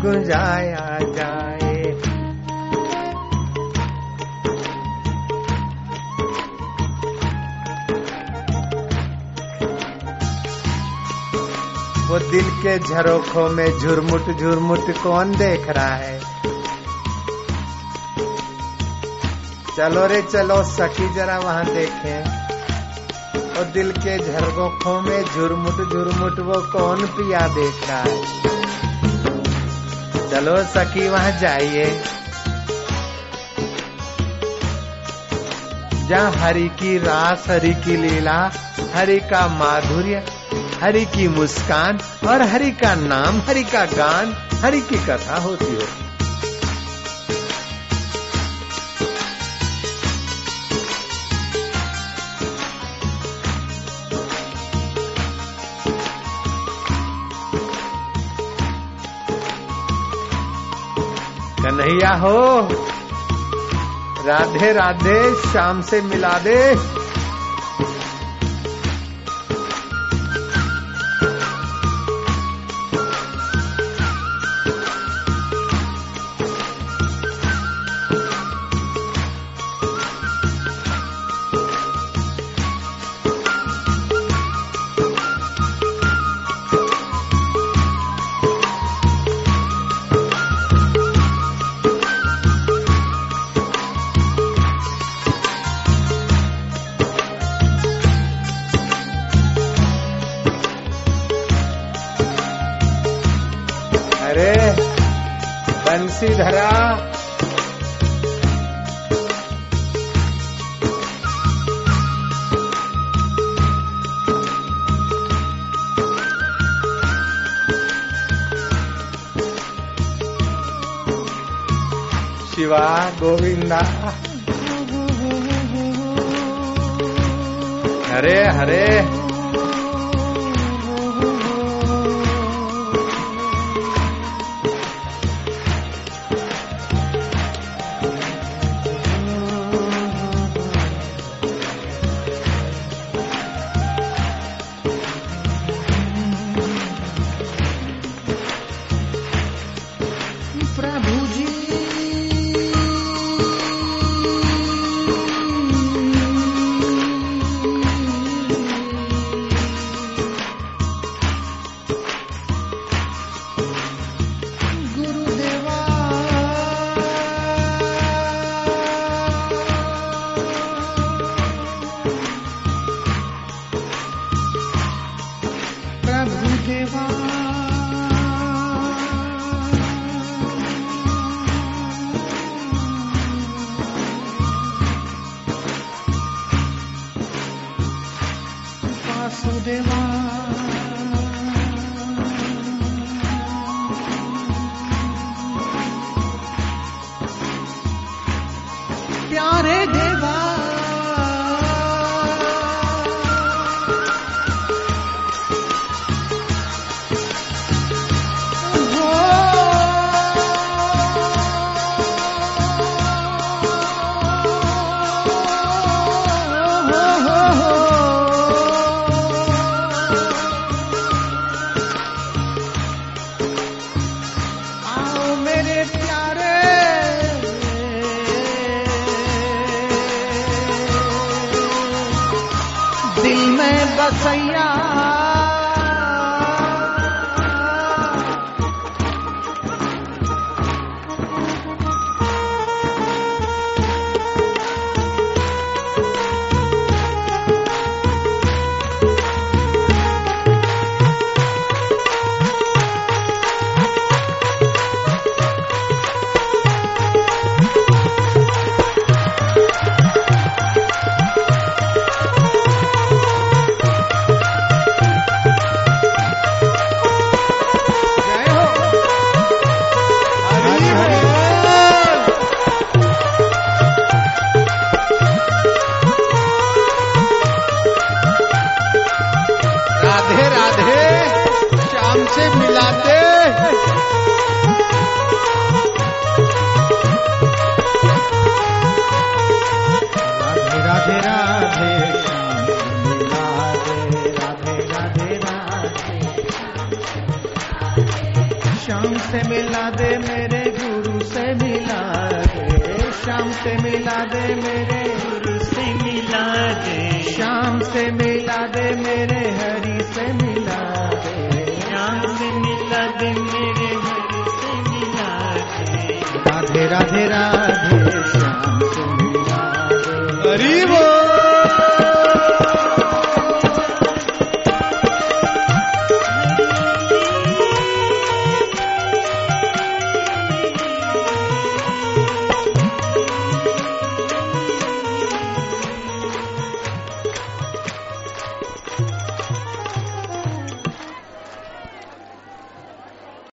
गुंजाया जाए। वो दिल के झरोखों में झुरमुट झुरमुट कौन देख रहा है? चलो रे, चलो, सखी, जरा वहाँ देखें। और दिल के झरगोखों में झुरमुट झुरमुट वो कौन पिया देख रहा है? चलो सखी, वहाँ जाइए। जहाँ हरि की रास, हरि की लीला, हरि का माधुर्य, हरि की मुस्कान और हरि का नाम, हरि का गान, हरि की कथा होती हो। कन्हैया हो। राधे राधे शाम से मिला दे। बंसी धरा Shiva Govinda. Hare Hare. pra mim. demais. outside Radhe Radhe. Shyam से मिलाते। श्याम से मिला दे मेरे गुरु से मिला दे श्याम से मिला दे मेरे गुरु से मिला दे श्याम से मिला दे मेरे हरि